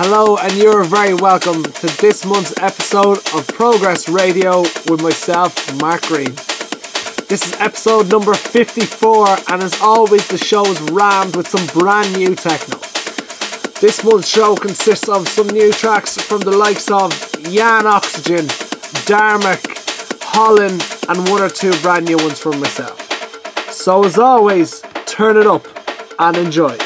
Hello, and you're very welcome to this month's episode of Progress Radio with myself, Mark Green. This is episode number 54, and as always, the show is rammed with some brand new techno. This month's show consists of some new tracks from the likes of Jan Oxygen, Darmic, Holland, and one or two brand new ones from myself. So, as always, turn it up and enjoy.